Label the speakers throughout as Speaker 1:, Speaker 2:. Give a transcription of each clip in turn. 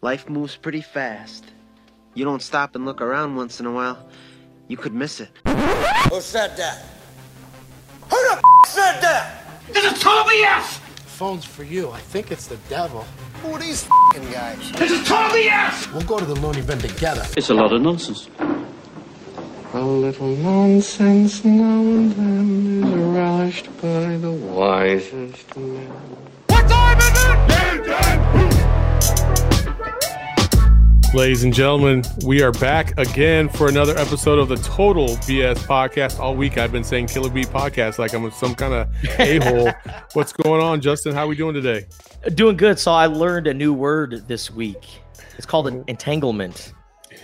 Speaker 1: Life moves pretty fast. You don't stop and look around once in a while, you could miss it.
Speaker 2: Who said that? Who the f- said that?
Speaker 3: This is Toby F!
Speaker 4: Phone's for you. I think it's the devil.
Speaker 2: Who are these f***ing guys?
Speaker 3: This is Toby F!
Speaker 4: We'll go to the loony bin together.
Speaker 5: It's a lot of nonsense.
Speaker 6: A little nonsense now and then is relished by the wisest men.
Speaker 3: What time is it?
Speaker 7: Ladies and gentlemen, we are back again for another episode of the Total BS podcast. All week I've been saying Killer Bee podcast like I'm some kind of a hole. What's going on, Justin? How are we doing today?
Speaker 8: Doing good. So I learned a new word this week. It's called an oh. entanglement.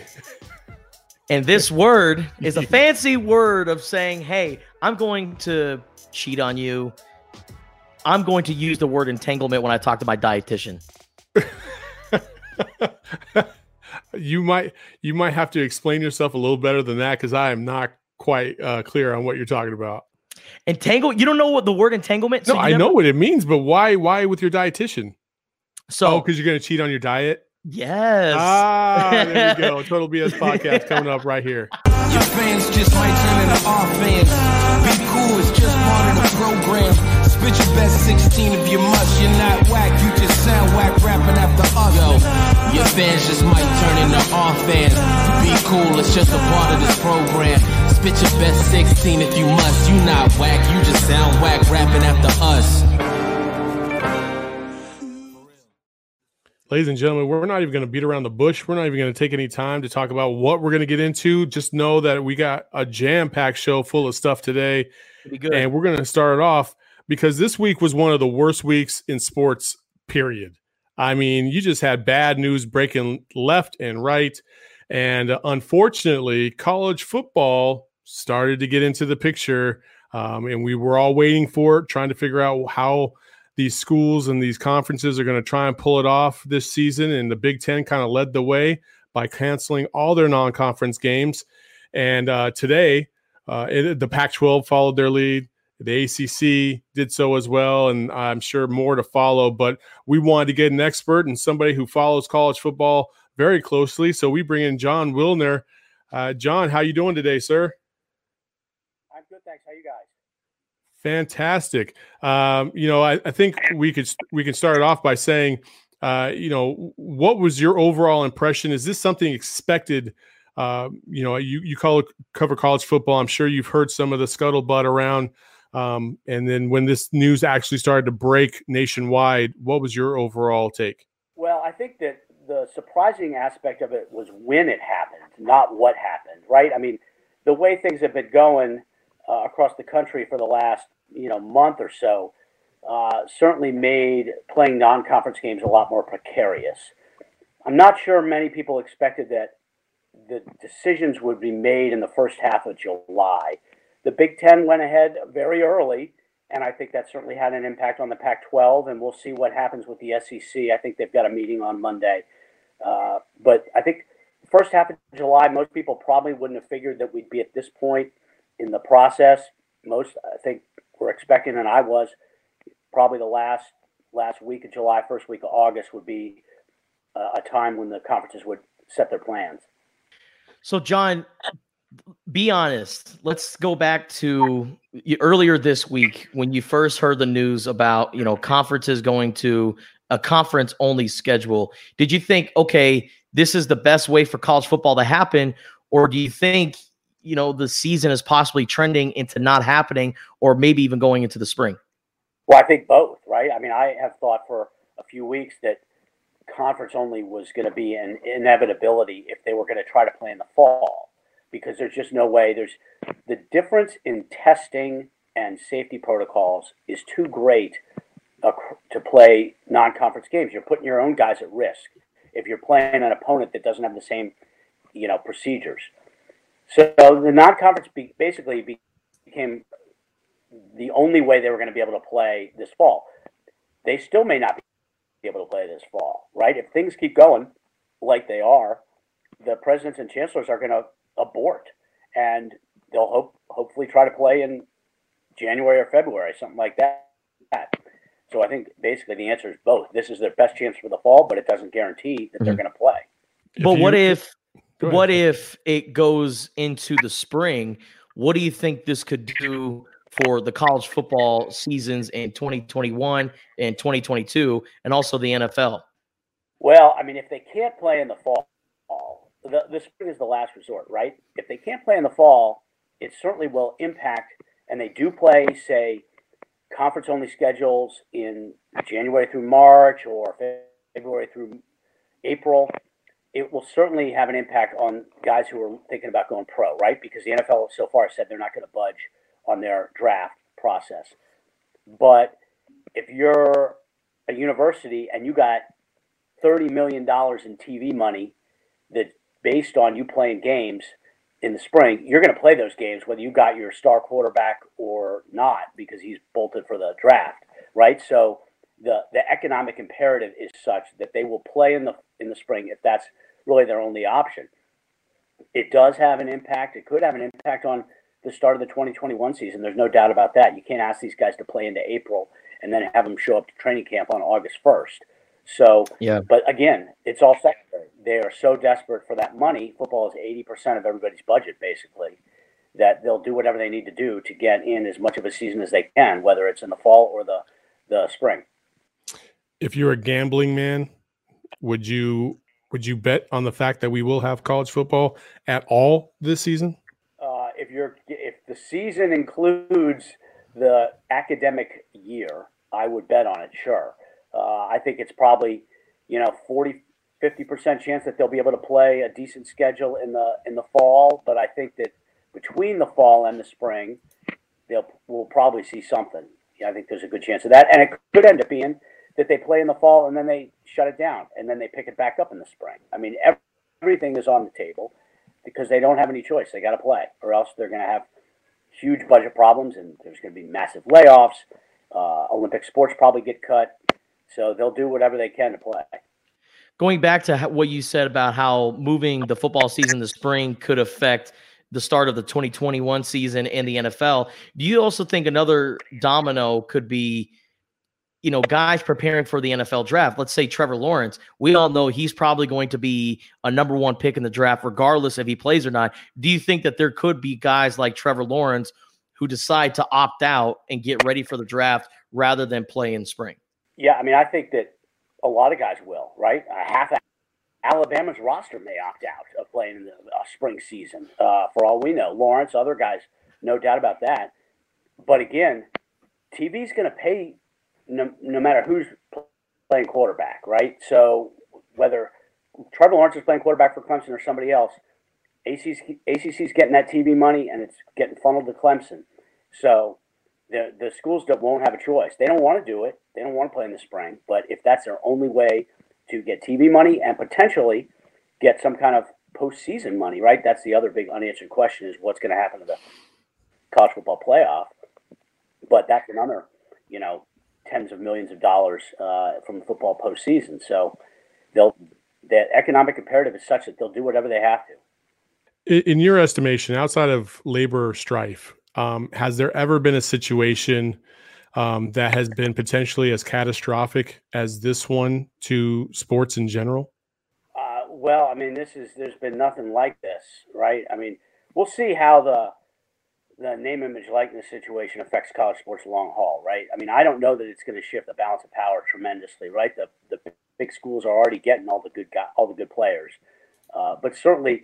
Speaker 8: And this word is a fancy word of saying, hey, I'm going to cheat on you. I'm going to use the word entanglement when I talk to my dietitian.
Speaker 7: You might you might have to explain yourself a little better than that because I am not quite uh, clear on what you're talking about.
Speaker 8: Entangle, you don't know what the word entanglement
Speaker 7: No,
Speaker 8: you
Speaker 7: I
Speaker 8: never-
Speaker 7: know what it means, but why why with your dietitian?
Speaker 8: So,
Speaker 7: Oh, because you're gonna cheat on your diet.
Speaker 8: yes.
Speaker 7: Ah, there we go. Total BS podcast coming up right here.
Speaker 9: Your fans just might turn into our fans. Be cool, it's just part of the program. Spit your best 16 if you must. You're not whack, you just sound whack rapping after us. Yo, your fans just might turn into our fans. Be cool, it's just a part of this program. Spit your best 16 if you must. You not whack, you just sound whack rapping after us.
Speaker 7: Ladies and gentlemen, we're not even going to beat around the bush. We're not even going to take any time to talk about what we're going to get into. Just know that we got a jam packed show full of stuff today. And we're going to start it off because this week was one of the worst weeks in sports, period. I mean, you just had bad news breaking left and right. And uh, unfortunately, college football started to get into the picture. Um, and we were all waiting for it, trying to figure out how these schools and these conferences are going to try and pull it off this season. And the Big Ten kind of led the way by canceling all their non conference games. And uh, today, uh, it, the Pac 12 followed their lead. The ACC did so as well, and I'm sure more to follow. But we wanted to get an expert and somebody who follows college football very closely. So we bring in Jon Wilner. Uh, Jon, how you doing today, sir?
Speaker 10: I'm good, thanks. How you guys?
Speaker 7: Fantastic. Um, you know, I, I think we could we can start off by saying, uh, you know, what was your overall impression? Is this something expected? Uh, you know, you you call it cover college football. I'm sure you've heard some of the scuttlebutt around. Um, and then when this news actually started to break nationwide, what was your overall take?
Speaker 10: Well, I think that the surprising aspect of it was when it happened, not what happened, right? I mean, the way things have been going uh, across the country for the last you know month or so uh, certainly made playing non-conference games a lot more precarious. I'm not sure many people expected that the decisions would be made in the first half of July. The Big Ten went ahead very early, and I think that certainly had an impact on the Pac 12, and we'll see what happens with the SEC. I think they've got a meeting on Monday. Uh, but I think first half of July, most people probably wouldn't have figured that we'd be at this point in the process. Most, I think, were expecting, and I was, probably the last last week of July, first week of August would be uh, a time when the conferences would set their plans.
Speaker 8: So, Jon, be honest. Let's go back to earlier this week when you first heard the news about you know conferences going to a conference only schedule. Did you think, okay, this is the best way for college football to happen, or do you think you know the season is possibly trending into not happening, or maybe even going into the spring?
Speaker 10: Well, I think both, right? I mean, I have thought for a few weeks that conference only was going to be an inevitability if they were going to try to play in the fall because there's just no way there's the difference in testing and safety protocols is too great to play non-conference games you're putting your own guys at risk if you're playing an opponent that doesn't have the same you know procedures so the non-conference be- basically became the only way they were going to be able to play this fall. They still may not be able to play this fall, right? If things keep going like they are, the presidents and chancellors are going to abort, and they'll hope hopefully try to play in January or February, something like that. So I think basically the answer is both. This is their best chance for the fall, but it doesn't guarantee that they're
Speaker 8: Mhm.
Speaker 10: going to play.
Speaker 8: but what
Speaker 7: you-
Speaker 8: if what if it goes into the spring? What do you think this could do for the college football seasons in 2021 and 2022 and also the NFL?
Speaker 10: Well, I mean, if they can't play in the fall, the, the spring is the last resort, right? If they can't play in the fall, it certainly will impact, and they do play, say, conference only schedules in January through March or February through April. It will certainly have an impact on guys who are thinking about going pro, right? Because the NFL so far said they're not going to budge on their draft process. But if you're a university and you got thirty million dollars in TV money that based on you playing games in the spring, you're going to play those games whether you got your star quarterback or not because he's bolted for the draft, right? So the the economic imperative is such that they will play in the in the spring if that's really their only option. It does have an impact. It could have an impact on the start of the 2021 season. There's no doubt about that. You can't ask these guys to play into April and then have them show up to training camp on August 1st. So,
Speaker 8: Yeah.
Speaker 10: but again, it's all secondary. They are so desperate for that money. Football is 80% of everybody's budget, basically, that they'll do whatever they need to do to get in as much of a season as they can, whether it's in the fall or the, the spring.
Speaker 7: if you're a gambling man, would you would you bet on the fact that we will have college football at all this season?
Speaker 10: uh, if you're if the season includes the academic year, I would bet on it. Sure, uh, I think it's probably you know 40 50 percent chance that they'll be able to play a decent schedule in the in the fall. But I think that between the fall and the spring, they'll we'll probably see something. Yeah, I think there's a good chance of that, and it could end up being that they play in the fall and then they shut it down and then they pick it back up in the spring. I mean, ev- everything is on the table because they don't have any choice. They got to play, or else they're going to have huge budget problems, and there's going to be massive layoffs. Uh, Olympic sports probably get cut, so they'll do whatever they can to play.
Speaker 8: Going back to what you said about how moving the football season to spring could affect the start of the 2021 season in the NFL, do you also think another domino could be, you know, guys preparing for the NFL draft? Let's say Trevor Lawrence. We all know he's probably going to be a number one pick in the draft, regardless if he plays or not. Do you think that there could be guys like Trevor Lawrence who decide to opt out and get ready for the draft rather than play in spring?
Speaker 10: Yeah, I mean, I think that a lot of guys will, right? Uh, half Alabama's roster may opt out of playing in the uh, spring season, uh, for all we know. Lawrence, other guys, no doubt about that. But again, TV's going to pay no, no matter who's playing quarterback, right? So whether Trevor Lawrence is playing quarterback for Clemson or somebody else, ACC's, ACC's getting that TV money and it's getting funneled to Clemson. So the the schools that won't have a choice. They don't want to do it. They don't want to play in the spring. But if that's their only way to get TV money and potentially get some kind of postseason money, right? That's the other big unanswered question: is what's going to happen to the college football playoff? But that's another, you know, tens of millions of dollars uh, from the football postseason. So they'll that economic imperative is such that they'll do whatever they have to.
Speaker 7: In your estimation, outside of labor strife, um, has there ever been a situation um, that has been potentially as catastrophic as this one to sports in general?
Speaker 10: Uh, well, I mean, this is there's been nothing like this, right? I mean, we'll see how the the name, image, likeness situation affects college sports long haul, right? I mean, I don't know that it's going to shift the balance of power tremendously, right? The the big schools are already getting all the good guy, all the good players, uh, but certainly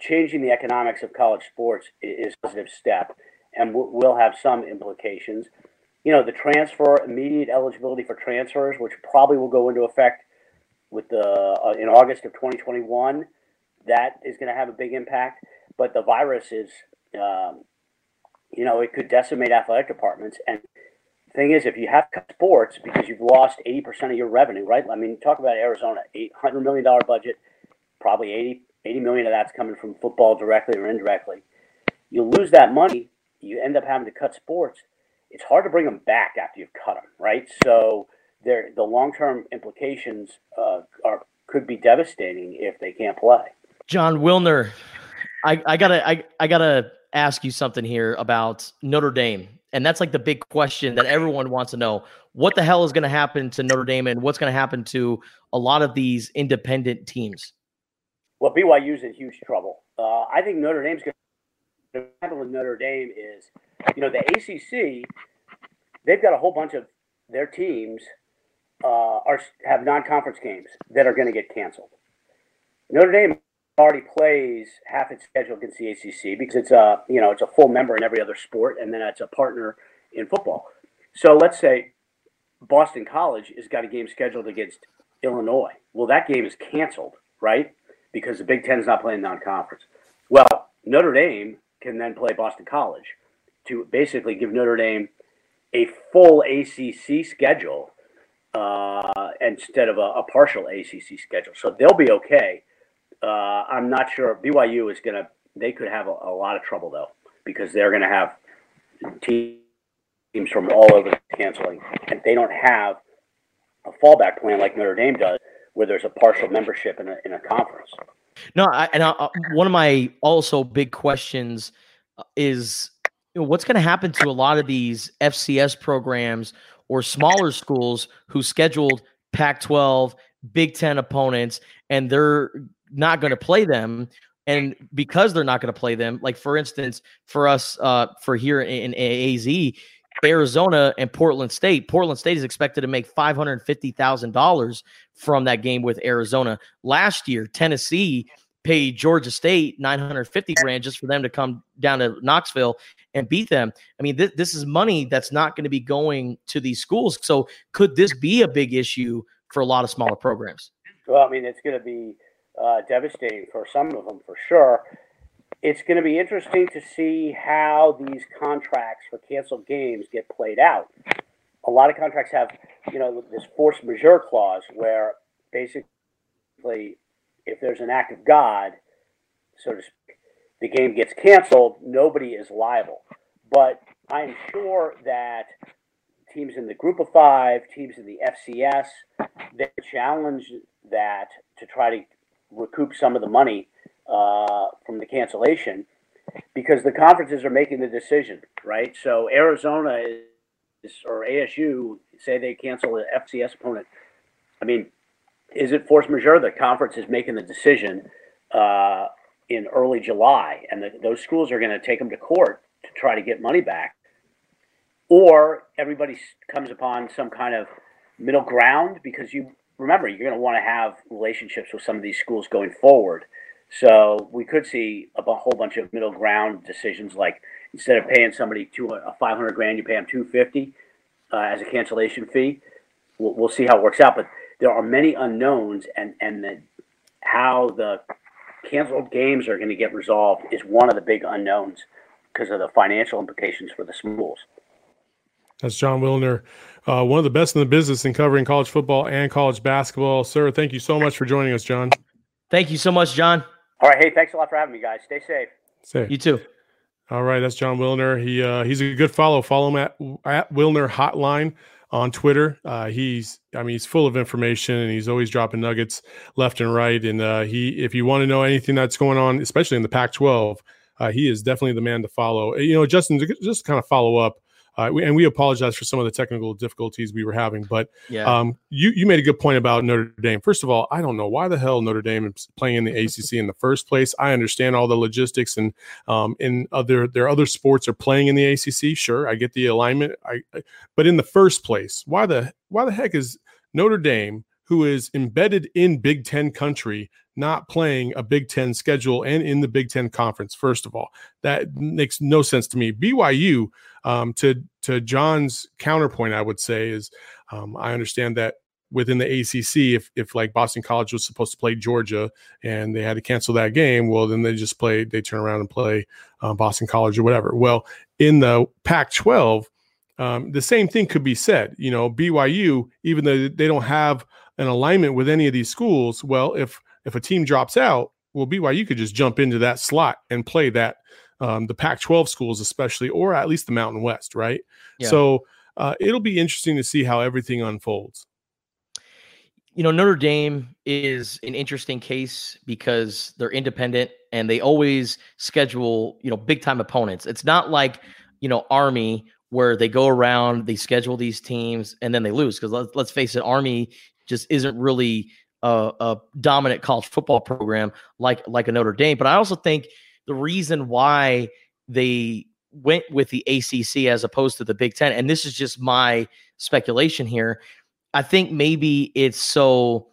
Speaker 10: changing the economics of college sports is a positive step, and will will have some implications. You know, the transfer immediate eligibility for transfers, which probably will go into effect with the uh, in August of 2021, that is going to have a big impact. But the virus is, um, you know, it could decimate athletic departments. And the thing is, if you have sports because you've lost 80% of your revenue, right? I mean, talk about Arizona, $800 million budget, probably 80, 80 million of that's coming from football directly or indirectly. You lose that money, you end up having to cut sports. It's hard to bring them back after you've cut them, right? So there, the long-term implications uh, are could be devastating if they can't play.
Speaker 8: Jon Wilner, I, I gotta I, I gotta ask you something here about Notre Dame And that's like the big question that everyone wants to know. What the hell is going to happen to Notre Dame and what's going to happen to a lot of these independent teams?
Speaker 10: Well, BYU's in huge trouble. Uh, I think Notre Dame's going to happen with Notre Dame is, you know, the ACC, they've got a whole bunch of their teams uh, are have non-conference games that are going to get canceled. Notre Dame already plays half its schedule against the ACC because it's a you know it's a full member in every other sport, and then it's a partner in football. So let's say Boston College has got a game scheduled against Illinois. Well, that game is canceled, right? Because the Big Ten is not playing non-conference. Well, Notre Dame can then play Boston College to basically give Notre Dame a full ACC schedule uh, instead of a, a, partial ACC schedule. So they'll be okay. Uh, I'm not sure BYU is going to. They could have a, a, lot of trouble though because they're going to have teams from all over canceling, and they don't have a fallback plan like Notre Dame does, where there's a partial membership in a, in a conference.
Speaker 8: No, I, and I, one of my also big questions is you know, what's going to happen to a lot of these FCS programs or smaller schools who scheduled Pac 12, Big Ten opponents, and they're not going to play them. And because they're not going to play them, like for instance, for us, uh, for here in, in AZ, Arizona and Portland State. Portland State is expected to make five hundred fifty thousand dollars from that game with Arizona. Last year, Tennessee paid Georgia State 950 grand just for them to come down to Knoxville and beat them. I mean, th- this is money that's not going to be going to these schools. So, could this be a big issue for a lot of smaller programs?
Speaker 10: Well, I mean, it's going to be uh, devastating for some of them for sure. It's going to be interesting to see how these contracts for canceled games get played out. A lot of contracts have, you know, this force majeure clause where basically if there's an act of God, so to speak, the game gets canceled, nobody is liable. But I'm sure that teams in the group of five, teams in the FCS, they challenge that to try to recoup some of the money uh, from the cancellation because the conferences are making the decision, right? So Arizona is, or ASU say they cancel an FCS opponent. I mean, is it force majeure? The conference is making the decision uh, in early July, and the, those schools are going to take them to court to try to get money back. Or everybody comes upon some kind of middle ground because you remember you're going to want to have relationships with some of these schools going forward. So we could see a whole bunch of middle ground decisions, like instead of paying somebody two a five hundred grand, you pay them two fifty uh, as a cancellation fee. We'll, we'll see how it works out, but there are many unknowns, and and the, how the canceled games are going to get resolved is one of the big unknowns because of the financial implications for the schools.
Speaker 7: That's Jon Wilner, uh, one of the best in the business in covering college football and college basketball. Sir, thank you so much for joining us, Jon.
Speaker 8: Thank you so much, Jon.
Speaker 10: All right. Hey, thanks a lot for having me, guys. Stay safe.
Speaker 7: Safe.
Speaker 8: You too.
Speaker 7: All right. That's Jon Wilner. He uh, he's a good follow. Follow him at, at Wilner Hotline on Twitter. Uh, he's, I mean, he's full of information and he's always dropping nuggets left and right. And uh, he, if you want to know anything that's going on, especially in the Pac-12, uh, he is definitely the man to follow. You know, Justin, just kind of follow up uh, we, and we apologize for some of the technical difficulties we were having, but yeah. um, you you made a good point about Notre Dame. First of all, I don't know why the hell Notre Dame is playing in the ACC in the first place. I understand all the logistics and um, in other their other sports are playing in the ACC. Sure, I get the alignment. I, I but in the first place, why the why the heck is Notre Dame, who is embedded in Big Ten country, not playing a Big Ten schedule and in the Big Ten conference. First of all, that makes no sense to me. BYU, um, to to Jon's counterpoint, I would say is um, I understand that within the ACC, if if like Boston College was supposed to play Georgia and they had to cancel that game, well, then they just play, they turn around and play uh, Boston College or whatever. Well, in the Pac-12. Um, the same thing could be said. You know, BYU, even though they don't have an alignment with any of these schools, well, if if a team drops out, well, BYU could just jump into that slot and play that um, the Pac-12 schools, especially, or at least the Mountain West, right? Yeah. So uh, it'll be interesting to see how everything unfolds.
Speaker 8: You know, Notre Dame is an interesting case because they're independent and they always schedule, you know, big time opponents. It's not like, you know, Army where they go around, they schedule these teams, and then they lose. Because let's, let's face it, Army just isn't really a, a dominant college football program like like a Notre Dame. But I also think the reason why they went with the ACC as opposed to the Big Ten, and this is just my speculation here. I think maybe it's so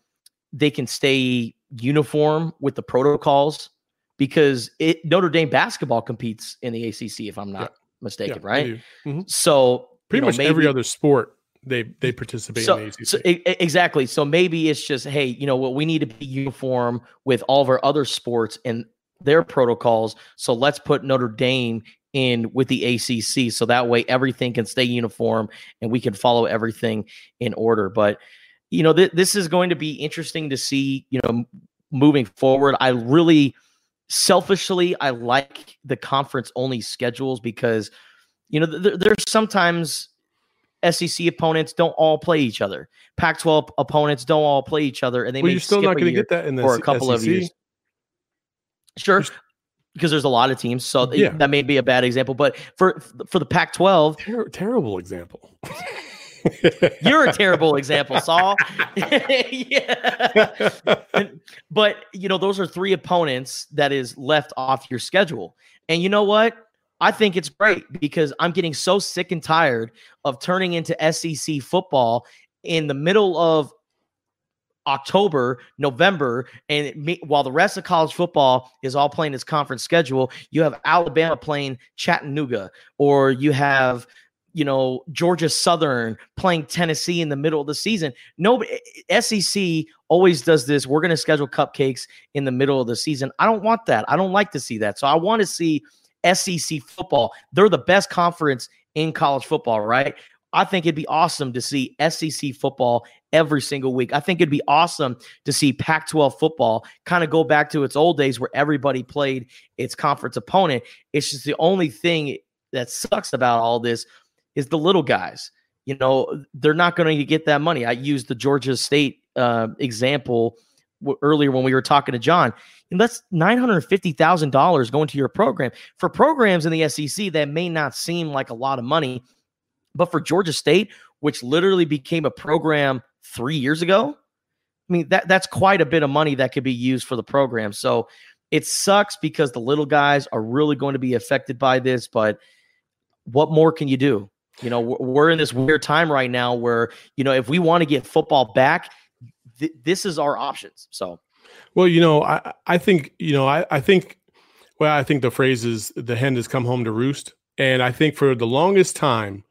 Speaker 8: they can stay uniform with the protocols because it Notre Dame basketball competes in the ACC, if I'm not
Speaker 7: Yeah.
Speaker 8: mistaken,
Speaker 7: Yeah,
Speaker 8: right?
Speaker 7: Mhm.
Speaker 8: So
Speaker 7: Pretty
Speaker 8: you know,
Speaker 7: much every other sport they they participate
Speaker 8: so,
Speaker 7: in the ACC.
Speaker 8: so exactly. So maybe it's just, hey, you know what? We need to be uniform with all of our other sports and their protocols. So let's put Notre Dame in with the ACC, so that way everything can stay uniform and we can follow everything in order. But you know, th- this is going to be interesting to see. You know, moving forward, I really, selfishly, I like the conference only schedules because you know th- there's sometimes SEC opponents don't all play each other. Pac-12 opponents don't all play each other, and they
Speaker 7: well,
Speaker 8: may
Speaker 7: you're still not going to get that in the
Speaker 8: or a couple of
Speaker 7: SEC.
Speaker 8: years. Sure, because there's a lot of teams, so
Speaker 7: Yeah.
Speaker 8: that may be a bad example. But for for the Pac-12,
Speaker 7: Ter- terrible example.
Speaker 8: you're a terrible example, Saul. yeah. And- but you know, those are three opponents that is left off your schedule. And you know what? I think it's great because I'm getting so sick and tired of turning into SEC football in the middle of October, November, and me, while the rest of college football is all playing its conference schedule, you have Alabama playing Chattanooga, or you have you know Georgia Southern playing Tennessee in the middle of the season. Nobody eh, eh, SEC always does this. We're going to schedule cupcakes in the middle of the season. I don't want that. I don't like to see that. So I want to see SEC football. They're the best conference in college football, right? I think it'd be awesome to see SEC football every single week. I think it'd be awesome to see Pac 12 football kind of go back to its old days where everybody played its conference opponent. It's just the only thing that sucks about all this is the little guys. You know, they're not going to get that money. I used the Georgia State uh, example earlier when we were talking to Jon. And that's $950,000 going to your program. For programs in the SEC, that may not seem like a lot of money. But for Georgia State, which literally became a program three years ago, I mean, that, that's quite a bit of money that could be used for the program. So it sucks because the little guys are really going to be affected by this. But what more can you do? You know, we're in this weird time right now where, you know, if we want to get football back, th- this is our options. So,
Speaker 7: Well, you know, I I think you know I I think well I think the phrase is the hen has come home to roost, and I think for the longest time,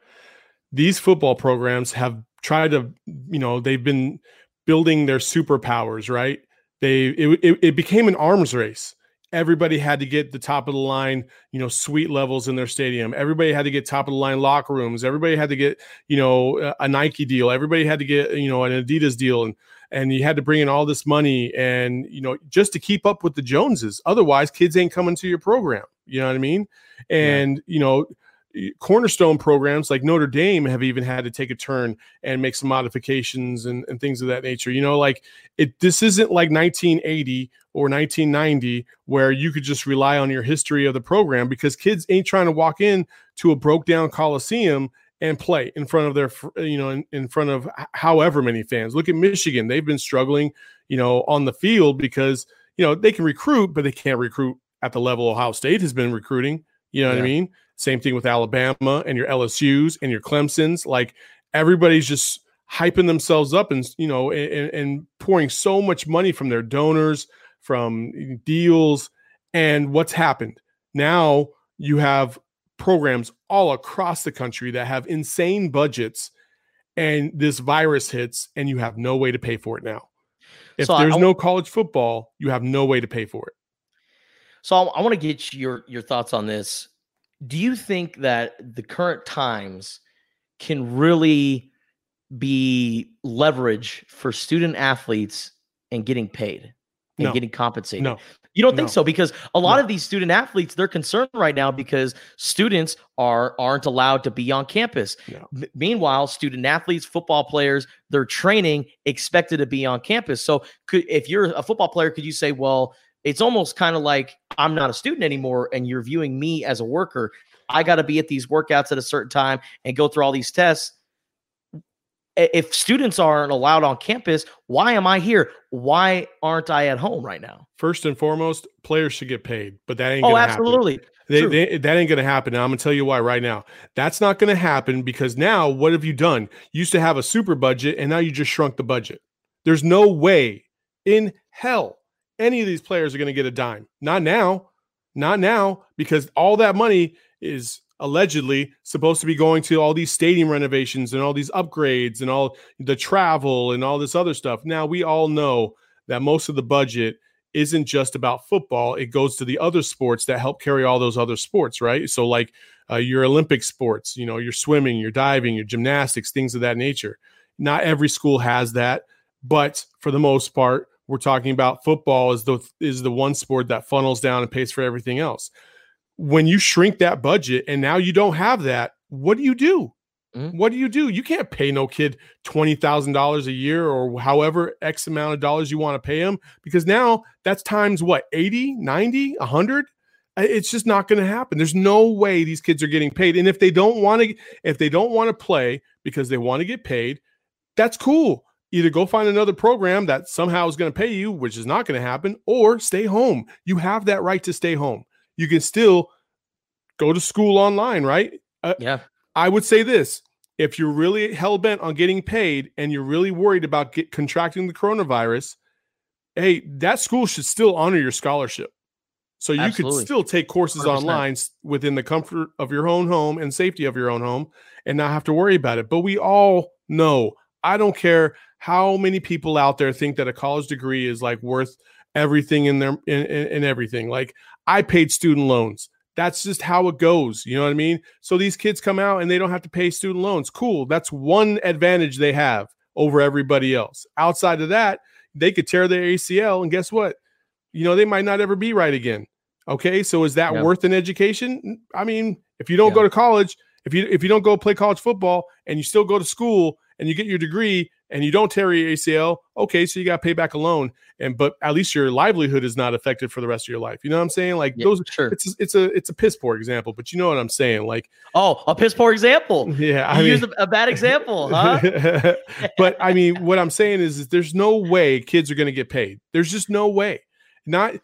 Speaker 7: these football programs have tried to you know they've been building their superpowers, right? They it, it, it became an arms race. Everybody had to get the top of the line, you know, suite levels in their stadium. Everybody had to get top of the line locker rooms. Everybody had to get, you know, a- a Nike deal. Everybody had to get, you know, an Adidas deal, and and you had to bring in all this money and you know just to keep up with the joneses. Otherwise kids ain't coming to your program. You know what i mean? And you know cornerstone programs like notre dame have even had to take a turn and make some modifications and, and things of that nature. You know like it this isn't like 1980 or 1990 where you could just rely on your history of the program because kids ain't trying to walk in to a broke down coliseum and play in front of their you know in, in front of however many fans. Look at michigan they've been struggling you know on the field because you know they can recruit but they can't recruit at the level ohio state has been recruiting you know what i mean? Same thing with alabama and your lsus and your clemsons like everybody's just hyping themselves up and you know and, and pouring so much money from their donors from deals and what's happened? Now you have programs all across the country that have insane budgets and this virus hits and you have no way to pay for it now if
Speaker 8: So I-
Speaker 7: there's
Speaker 8: I
Speaker 7: no college football you have no way to pay for it
Speaker 8: So I, I want to get your your thoughts on this. Do you think that the current times can really be leverage for student athletes and getting paid and
Speaker 7: No.
Speaker 8: getting compensated?
Speaker 7: no
Speaker 8: You don't think so? Because a lot
Speaker 7: No.
Speaker 8: of these student athletes, they're concerned right now because students are aren't allowed to be on campus.
Speaker 7: No.
Speaker 8: M- meanwhile, student athletes, football players, they're training expected to be on campus. So, could if you're a football player, could you say, well, it's almost kind of like I'm not a student anymore, and you're viewing me as a worker? I got to be at these workouts at a certain time and go through all these tests. If students aren't allowed on campus, why am I here? Why aren't I at home right now?
Speaker 7: First and foremost, players should get paid, but that ain't
Speaker 8: Oh,
Speaker 7: gonna happen.
Speaker 8: absolutely.
Speaker 7: They, they, that ain't going to happen. And I'm going to tell you why right now. That's not going to happen because now what have you done? You used to have a super budget and now you just shrunk the budget. There's no way in hell any of these players are going to get a dime. Not now. Not now because all that money is allegedly supposed to be going to all these stadium renovations and all these upgrades and all the travel and all this other stuff. Now we all know that most of the budget isn't just about football. It goes to the other sports that help carry all those other sports, right? So, like uh, your Olympic sports, you know, your swimming, your diving, your gymnastics, things of that nature. Not every school has that, but for the most part, we're talking about football is the is the one sport that funnels down and pays for everything else. When you shrink that budget and now you don't have that, what do you do? Mm-hmm. What do you do? You can't pay no kid $20,000 a year or however X amount of dollars you want to pay him because now that's times what, 80, 90, 100? It's just not going to happen. There's no way these kids are getting paid. And if they don't want to if they don't want to play because they want to get paid, that's cool. Either go find another program that somehow is going to pay you, which is not going to happen, or stay home. You have that right to stay home. You can still go to school online, right? Uh,
Speaker 8: yeah.
Speaker 7: I would say this if you're really hell bent on getting paid and you're really worried about get, contracting the coronavirus, hey, that school should still honor your scholarship. So you
Speaker 8: Absolutely.
Speaker 7: could still take courses
Speaker 8: 100%.
Speaker 7: online within the comfort of your own home and safety of your own home and not have to worry about it. But we all know, I don't care how many people out there think that a college degree is like worth everything in their in, in, in everything. Like I paid student loans. That's just how it goes. You know what I mean? So these kids come out and they don't have to pay student loans. Cool. That's one advantage they have over everybody else. Outside of that, they could tear their ACL and guess what? You know, they might not ever be right again. Okay? So is that
Speaker 8: Yeah.
Speaker 7: worth an education? I mean, if you don't go to college, if you if you don't go play college football and you still go to school and you get your degree and you don't tear your ACL, okay, so you got to pay back a loan, and but at least your livelihood is not affected for the rest of your life. You know what I'm saying? Like
Speaker 8: Yeah,
Speaker 7: those,
Speaker 8: sure.
Speaker 7: it's it's a it's a piss poor example, but you know what I'm saying? Like,
Speaker 8: Oh, a piss poor example.
Speaker 7: yeah,
Speaker 8: You
Speaker 7: I
Speaker 8: used
Speaker 7: mean,
Speaker 8: a, a bad example, huh?
Speaker 7: but I mean, what I'm saying is, is there's no way kids are going to get paid. There's just no way. Not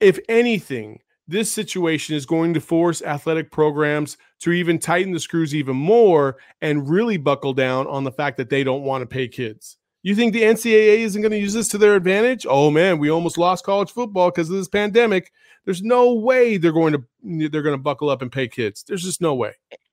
Speaker 7: if anything, this situation is going to force athletic programs to even tighten the screws even more and really buckle down on the fact that they don't want to pay kids. You think the NCAA isn't going to use this to their advantage? Oh man, we almost lost college football because of this pandemic. There's no way they're going to they're going to buckle up and pay kids. There's just no way.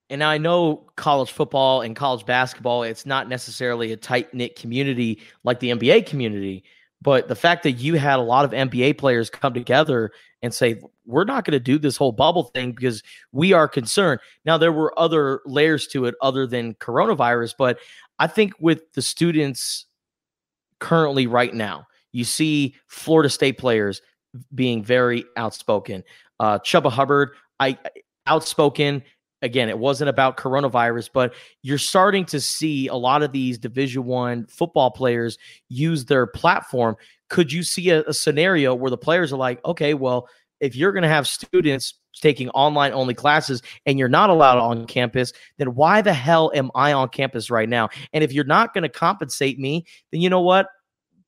Speaker 8: And I know college football and college basketball, it's not necessarily a tight knit community like the NBA community. But the fact that you had a lot of NBA players come together and say, we're not going to do this whole bubble thing because we are concerned. Now, there were other layers to it other than coronavirus, but I think with the students currently right now, you see Florida State players being very outspoken. Uh, Chuba Hubbard, I outspoken. Again, it wasn't about coronavirus, but you're starting to see a lot of these Division One football players use their platform. Could you see a, a scenario where the players are like, okay, well, if you're going to have students taking online only classes and you're not allowed on campus, then why the hell am I on campus right now? And if you're not going to compensate me, then you know what?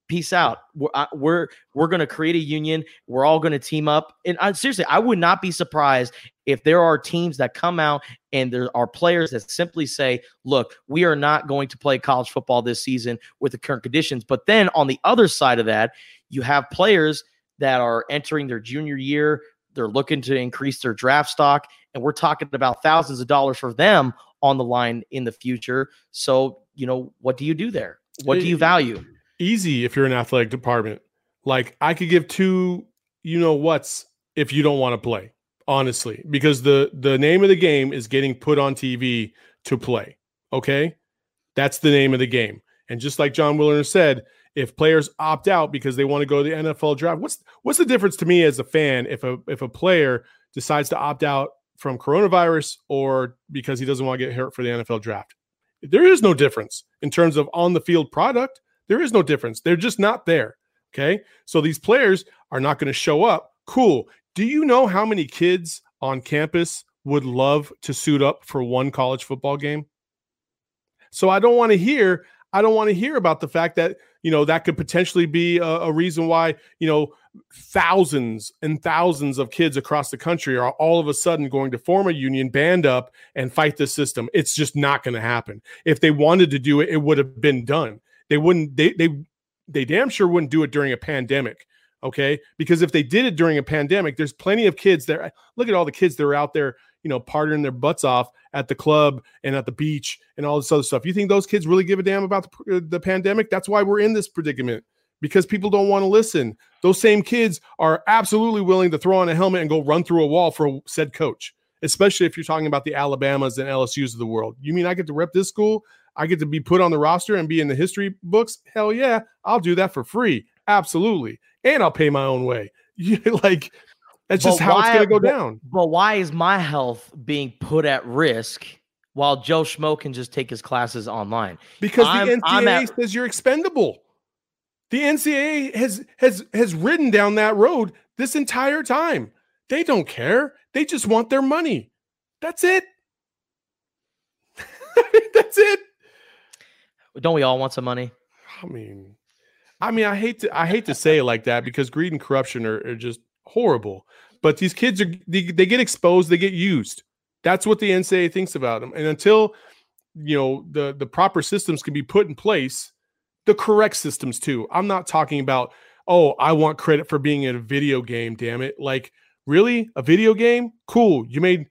Speaker 8: Peace out. We're I, we're, we're going to create a union. We're all going to team up. And I, seriously, I would not be surprised if there are teams that come out and there are players that simply say, "Look, we are not going to play college football this season with the current conditions." But then on the other side of that, you have players that are entering their junior year. They're looking to increase their draft stock, and we're talking about thousands of dollars for them on the line in the future. So, you know, what do you do there? What do you value?
Speaker 7: Easy if you're an athletic department. Like I could give two, you know what's if you don't want to play, honestly, because the the name of the game is getting put on TV to play. Okay, that's the name of the game. And just like Jon Wilner said, if players opt out because they want to go to the NFL draft, what's what's the difference to me as a fan if a if a player decides to opt out from coronavirus or because he doesn't want to get hurt for the NFL draft? There is no difference in terms of on the field product. There is no difference. They're just not there. Okay. So these players are not going to show up. Cool. Do you know how many kids on campus would love to suit up for one college football game. So I don't want to hear I don't want to hear about the fact that you know that could potentially be a, a, reason why you know thousands and thousands of kids across the country are all of a sudden going to form a union, band up, and fight the system. It's just not going to happen. If they wanted to do it, it would have been done. They wouldn't. They they they damn sure wouldn't do it during a pandemic. Okay, because if they did it during a pandemic, there's plenty of kids there. Look at all the kids that are out there you know, partying their butts off at the club and at the beach and all this other stuff. You think those kids really give a damn about the, uh, the pandemic? That's why we're in this predicament because people don't want to listen. Those same kids are absolutely willing to throw on a helmet and go run through a wall for said coach, especially if you're talking about the Alabamas and LSUs of the world. You mean I get to rep this school? I get to be put on the roster and be in the history books? Hell yeah, I'll do that for free. Absolutely. And I'll pay my own way. like that's just how it's going to go
Speaker 8: but,
Speaker 7: down.
Speaker 8: But why is my health being put at risk while Joe Schmo can just take his classes online?
Speaker 7: Because I'm, the NCAA at, says you're expendable. The NCAA has has has ridden down that road this entire time. They don't care. They just want their money. That's it. That's it.
Speaker 8: Don't we all want some money?
Speaker 7: I mean, I mean, I hate to I hate to say it like that because greed and corruption are, are just horrible. But these kids are they, they get exposed, they get used. That's what the NCAA thinks about them. And until you know the the proper systems can be put in place, the correct systems too. I'm not talking about oh, I want credit for being in a video game, damn it. Like, really? A video game? Cool. You made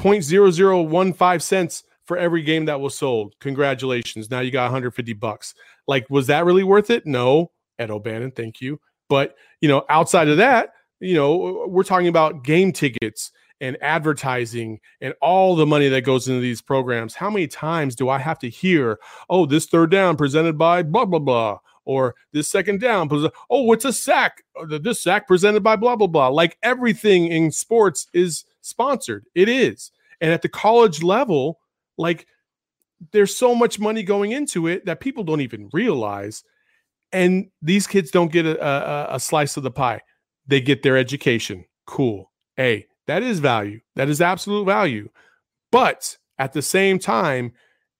Speaker 7: 0.0015 cents for every game that was sold. Congratulations. Now you got 150 bucks. Like, was that really worth it? No. Ed O'Bannon, thank you. But, you know, outside of that, you know, we're talking about game tickets and advertising and all the money that goes into these programs. How many times do I have to hear, oh, this third down presented by blah, blah, blah, or this second down, oh, it's a sack, this sack presented by blah, blah, blah. Like everything in sports is sponsored. It is. And at the college level, like there's so much money going into it that people don't even realize. And these kids don't get a, a, a slice of the pie they get their education. Cool. Hey, that is value. That is absolute value. But at the same time,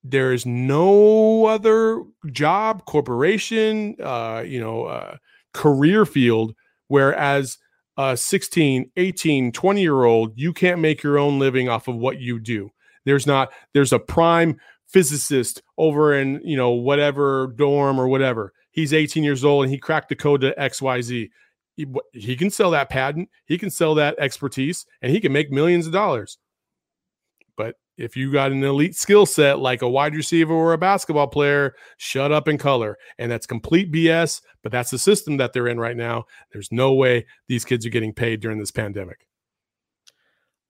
Speaker 7: there is no other job, corporation, uh, you know, uh, career field whereas a 16, 18, 20 year old, you can't make your own living off of what you do. There's not, there's a prime physicist over in, you know, whatever dorm or whatever. He's 18 years old and he cracked the code to XYZ he, he can sell that patent, he can sell that expertise, and he can make millions of dollars. But if you got an elite skill set like a wide receiver or a basketball player, shut up and color. And that's complete BS, but that's the system that they're in right now. There's no way these kids are getting paid during this pandemic.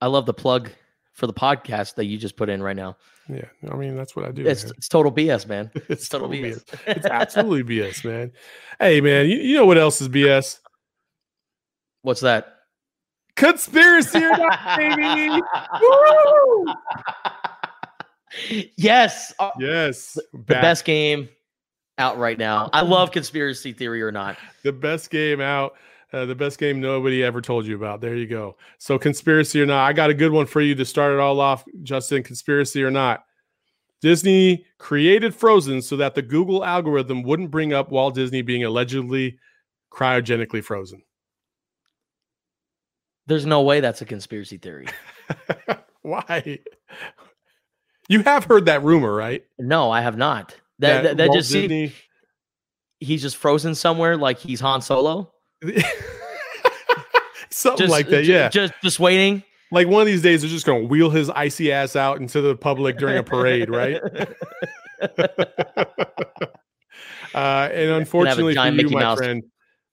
Speaker 8: I love the plug for the podcast that you just put in right now.
Speaker 7: Yeah, I mean that's what I do.
Speaker 8: It's, it's total BS, man. It's, it's total, total BS.
Speaker 7: BS. it's absolutely BS, man. Hey, man, you, you know what else is BS?
Speaker 8: What's that?
Speaker 7: Conspiracy or not, baby.
Speaker 8: yes.
Speaker 7: Uh, yes.
Speaker 8: The, the best game out right now. I love conspiracy theory or not.
Speaker 7: The best game out. Uh, the best game nobody ever told you about. There you go. So, conspiracy or not, I got a good one for you to start it all off, Justin. Conspiracy or not. Disney created Frozen so that the Google algorithm wouldn't bring up Walt Disney being allegedly cryogenically frozen.
Speaker 8: There's no way that's a conspiracy theory.
Speaker 7: Why? You have heard that rumor, right?
Speaker 8: No, I have not. That that, that, that just seems he's just frozen somewhere, like he's Han Solo.
Speaker 7: Something
Speaker 8: just,
Speaker 7: like that, yeah.
Speaker 8: Just just waiting.
Speaker 7: Like one of these days, they're just going to wheel his icy ass out into the public during a parade, right? uh, and unfortunately for you, Mickey my Mouse. friend,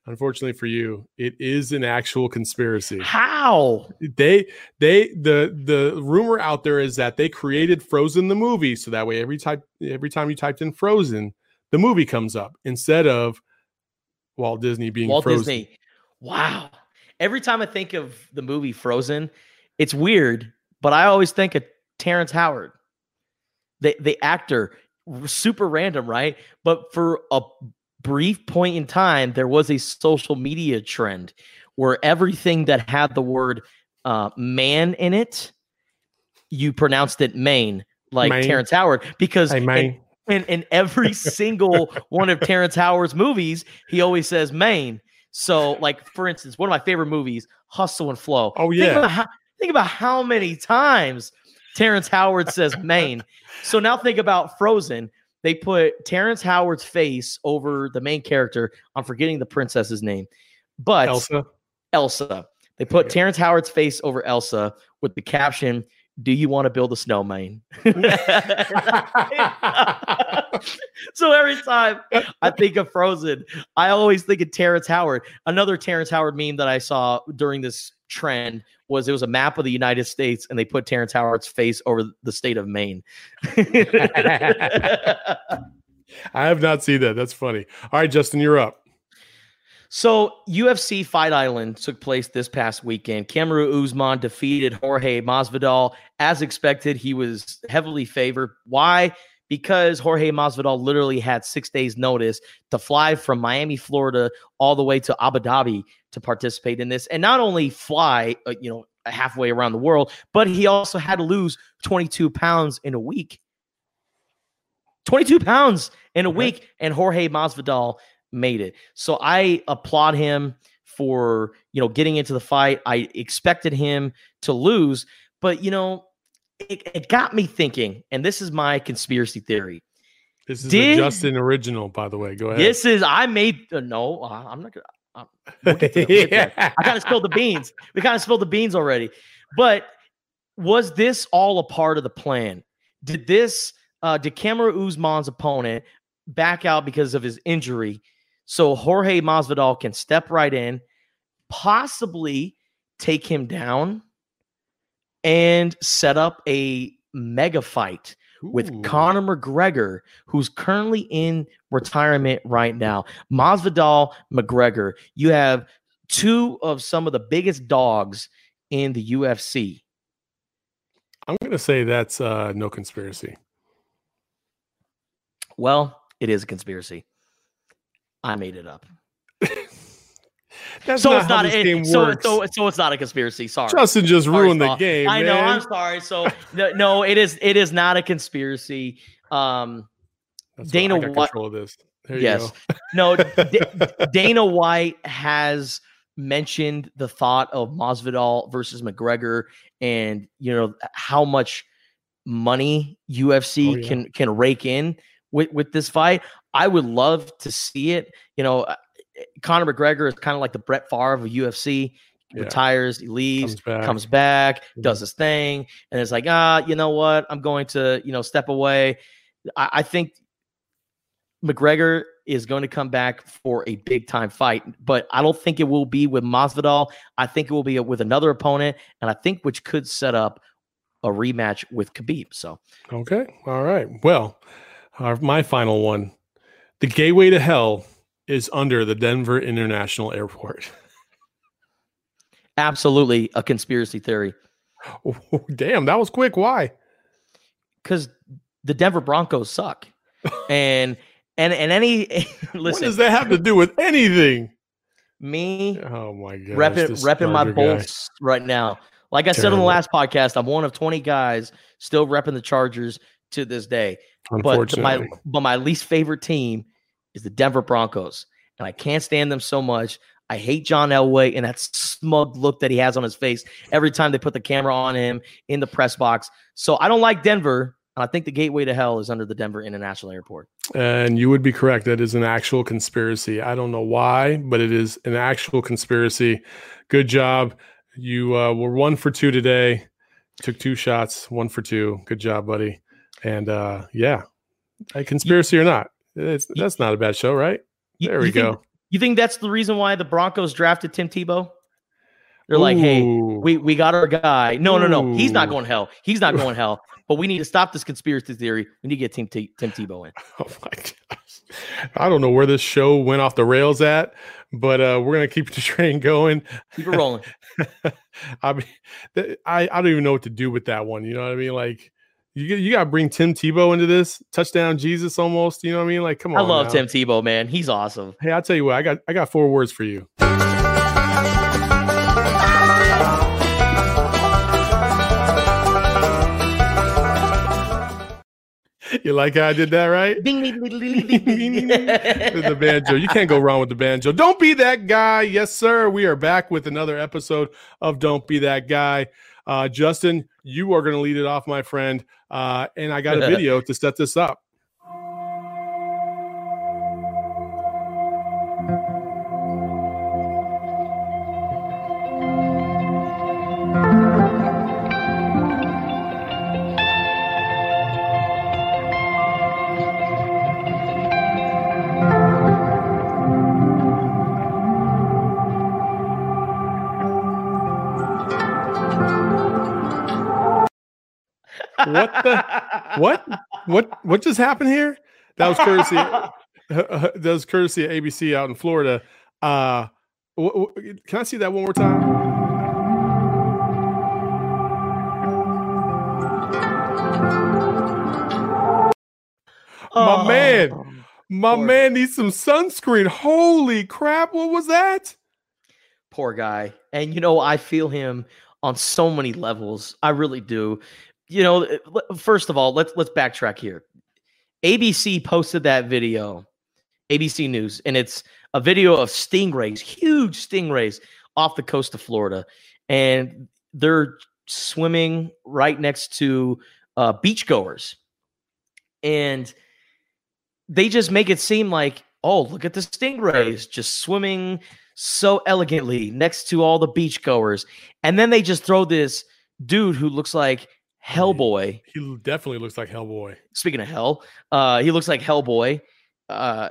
Speaker 7: unfortunately for you it is an actual conspiracy
Speaker 8: how
Speaker 7: they they the the rumor out there is that they created frozen the movie so that way every type every time you typed in frozen the movie comes up instead of walt disney being walt frozen. disney
Speaker 8: wow every time i think of the movie frozen it's weird but i always think of terrence howard the the actor super random right but for a brief point in time, there was a social media trend where everything that had the word uh, man in it you pronounced it Maine, like
Speaker 7: Maine.
Speaker 8: Terrence Howard, because
Speaker 7: Hey, Maine.
Speaker 8: In, in every single one of Terrence Howard's movies, he always says Maine. So, like for instance, one of my favorite movies, Hustle and Flow.
Speaker 7: Oh,
Speaker 8: Think
Speaker 7: yeah.
Speaker 8: about how, think about how many times Terrence Howard says Maine. So now think about Frozen. They put Terrence Howard's face over the main character. I'm forgetting the princess's name, but
Speaker 7: Elsa.
Speaker 8: Elsa. They put Terrence Howard's face over Elsa with the caption, Do you want to build a snowman? so every time I think of Frozen, I always think of Terrence Howard. Another Terrence Howard meme that I saw during this trend was it was a map of the United States and they put Terrence Howard's face over the state of Maine.
Speaker 7: I have not seen that. That's funny. All right, Justin, you're up.
Speaker 8: So UFC Fight Island took place this past weekend. Kamaru Usman defeated Jorge Masvidal. As expected, he was heavily favored. Why? Because Jorge Masvidal literally had six days' notice to fly from Miami, Florida, all the way to Abu Dhabi to participate in this, and not only fly, uh, you know, halfway around the world, but he also had to lose 22 pounds in a week. 22 pounds in a week, and Jorge Masvidal made it. So I applaud him for, you know, getting into the fight. I expected him to lose, but you know, it, it got me thinking, and this is my conspiracy theory.
Speaker 7: This is
Speaker 8: Did-
Speaker 7: Justin original, by the way. Go ahead.
Speaker 8: This is I made uh, no, uh, I'm not gonna. Uh, we'll get to that, we'll get. I kind of spilled the beans. We kind of spilled the beans already. But was this all a part of the plan? Did this uh did Kamaru Usman's opponent back out because of his injury? So Jorge Masvidal can step right in, possibly take him down, and set up a mega fight with Conor McGregor, who's currently in retirement right now. Masvidal, McGregor, you have two of some of the biggest dogs in the UFC.
Speaker 7: I'm going to say that's uh, no conspiracy.
Speaker 8: Well, it is a conspiracy. I made it up.
Speaker 7: That's
Speaker 8: so
Speaker 7: not
Speaker 8: it's not
Speaker 7: game
Speaker 8: so, so so it's not a conspiracy. Sorry.
Speaker 7: Justin just
Speaker 8: Sorry,
Speaker 7: ruined the game.
Speaker 8: I know. I'm sorry. So no, no, it is it is not a conspiracy. Um
Speaker 7: That's
Speaker 8: Dana White-
Speaker 7: control of this. There you
Speaker 8: yes.
Speaker 7: go.
Speaker 8: No, D- Dana White has mentioned the thought of Masvidal versus McGregor and you know how much money UFC
Speaker 7: Oh, yeah.
Speaker 8: can can rake in with with this fight. I would love to see it. You know, uh, Conor McGregor is kind of like the Brett Favre of UFC.
Speaker 7: Yeah.
Speaker 8: Retires, he leaves,
Speaker 7: Comes back.
Speaker 8: comes back,
Speaker 7: Mhm.
Speaker 8: does his thing, and it's like, ah, you know what? I'm going to, you know, step away. I, I think McGregor is going to come back for a big time fight, but I don't think it will be with Masvidal. I think it will be with another opponent, and I think which could set up a rematch with Khabib. So
Speaker 7: Okay. All right. Well, our, my final one. The gateway to hell is under the Denver International Airport.
Speaker 8: absolutely a conspiracy theory
Speaker 7: Oh, damn, that was quick. Why?
Speaker 8: because the Denver Broncos suck, and and and any
Speaker 7: what
Speaker 8: listen,
Speaker 7: does that have to do with anything?
Speaker 8: me
Speaker 7: Oh my god.
Speaker 8: repping repping my bolts right now. Like I said on the last podcast, I'm one of 20 guys still repping the Chargers to this day. But my but my least favorite team is the Denver Broncos, and I can't stand them so much. I hate John Elway and that smug look that he has on his face every time they put the camera on him in the press box. So I don't like Denver, and I think the gateway to hell is under the Denver International Airport.
Speaker 7: And you would be correct. That is an actual conspiracy. I don't know why, but it is an actual conspiracy. Good job. You uh, were one for two today. Took two shots, one for two. Good job, buddy. And uh, yeah, a conspiracy or not, it's, that's not a bad show, right?
Speaker 8: You-
Speaker 7: There we
Speaker 8: you think-
Speaker 7: go.
Speaker 8: You think that's the reason why the Broncos drafted Tim Tebow? They're like, hey, we we got our guy. No, no, no. He's not
Speaker 7: Ooh.
Speaker 8: going hell. He's not going hell. But we need to stop this conspiracy theory. We need to get Tim, T- Tim Tebow in.
Speaker 7: Oh my gosh. I don't know where this show went off the rails at, but uh, we're gonna keep the train going.
Speaker 8: Keep it rolling.
Speaker 7: I mean, I I don't even know what to do with that one. You know what I mean? Like, you you got to bring Tim Tebow into this touchdown, Jesus, almost. You know what I mean? Like, come on.
Speaker 8: I love
Speaker 7: now.
Speaker 8: Tim Tebow, man. He's awesome.
Speaker 7: Hey, I'll tell you what. I got I got four words for you. You like how I did that, right?
Speaker 8: Ding, ding, ding, ding, ding, ding.
Speaker 7: with the banjo. You can't go wrong with the banjo. Don't be that guy. Yes, sir. We are back with another episode of Don't Be That Guy. Uh, Justin, you are going to lead it off, my friend. Uh, and I got a video to set this up. What the what what what just happened here? That was courtesy. that was courtesy of ABC out in Florida. Uh, wh- wh- can I see that one more time? My man, my
Speaker 8: poor-
Speaker 7: man needs some sunscreen. Holy crap! What was that?
Speaker 8: Poor guy. And you know, I feel him on so many levels. I really do. You know, uh, first of all, let's let's backtrack here. ABC posted that video, ABC News, and it's a video of stingrays, huge stingrays off the coast of Florida, and they're swimming right next to uh, beachgoers, and they just make it seem like, oh, look at the stingrays just swimming so elegantly next to all the beachgoers, and then they just throw this dude who looks like Hellboy
Speaker 7: He definitely looks like Hellboy.
Speaker 8: speaking of hell, uh, he looks like Hellboy. Uh,